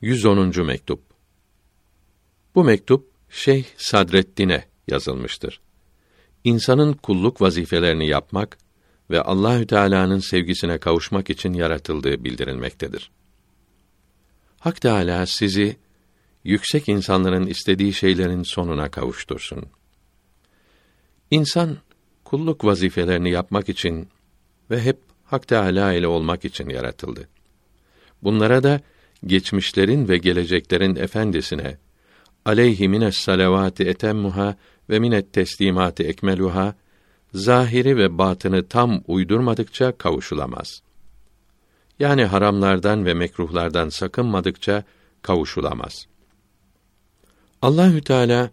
110. mektup. Bu mektup Şeyh Sadreddin'e yazılmıştır. İnsanın kulluk vazifelerini yapmak ve Allahü Teala'nın sevgisine kavuşmak için yaratıldığı bildirilmektedir. Hak Teala sizi yüksek insanların istediği şeylerin sonuna kavuştursun. İnsan kulluk vazifelerini yapmak için ve hep Hak Teala ile olmak için yaratıldı. Bunlara da geçmişlerin ve geleceklerin efendisine aleyhi mines salavati etemmuha ve minet teslimati ekmeluha zahiri ve batını tam uydurmadıkça kavuşulamaz. Yani haramlardan ve mekruhlardan sakınmadıkça kavuşulamaz. Allahü Teala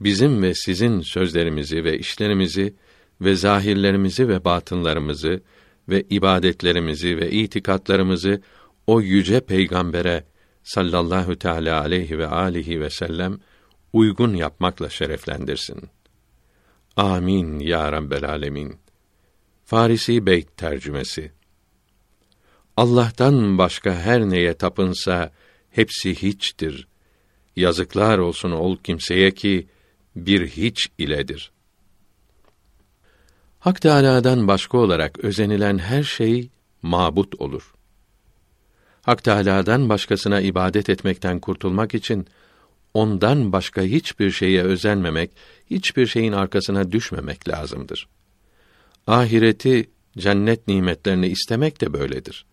bizim ve sizin sözlerimizi ve işlerimizi ve zahirlerimizi ve batınlarımızı ve ibadetlerimizi ve itikatlarımızı o yüce peygambere sallallahu teala aleyhi ve alihi ve sellem uygun yapmakla şereflendirsin. Amin ya rabbel alemin. Farisi Beyt tercümesi. Allah'tan başka her neye tapınsa hepsi hiçtir. Yazıklar olsun ol kimseye ki bir hiç iledir. Hak Teâlâ'dan başka olarak özenilen her şey mabut olur. Hak Teâlâ'dan başkasına ibadet etmekten kurtulmak için ondan başka hiçbir şeye özenmemek, hiçbir şeyin arkasına düşmemek lazımdır. Ahireti, cennet nimetlerini istemek de böyledir.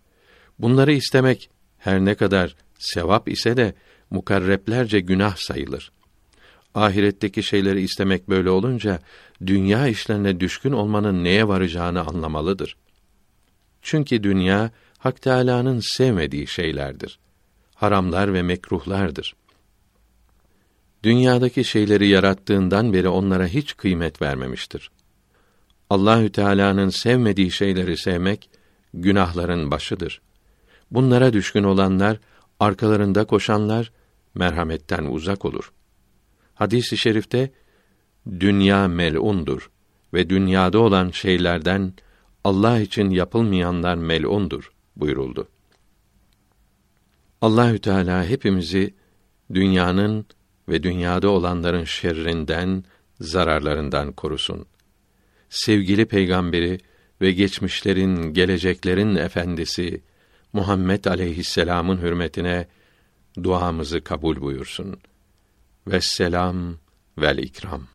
Bunları istemek her ne kadar sevap ise de mukarreplerce günah sayılır. Ahiretteki şeyleri istemek böyle olunca dünya işlerine düşkün olmanın neye varacağını anlamalıdır. Çünkü dünya Hak Teâlâ'nın sevmediği şeylerdir. Haramlar ve mekruhlardır. Dünyadaki şeyleri yarattığından beri onlara hiç kıymet vermemiştir. Allahü Teala'nın sevmediği şeyleri sevmek günahların başıdır. Bunlara düşkün olanlar, arkalarında koşanlar merhametten uzak olur. Hadis-i şerifte dünya mel'undur ve dünyada olan şeylerden Allah için yapılmayanlar mel'undur buyuruldu. Allahü Teala hepimizi dünyanın ve dünyada olanların şerrinden, zararlarından korusun. Sevgili peygamberi ve geçmişlerin, geleceklerin efendisi Muhammed aleyhisselam'ın hürmetine duamızı kabul buyursun. Vesselam vel ikram.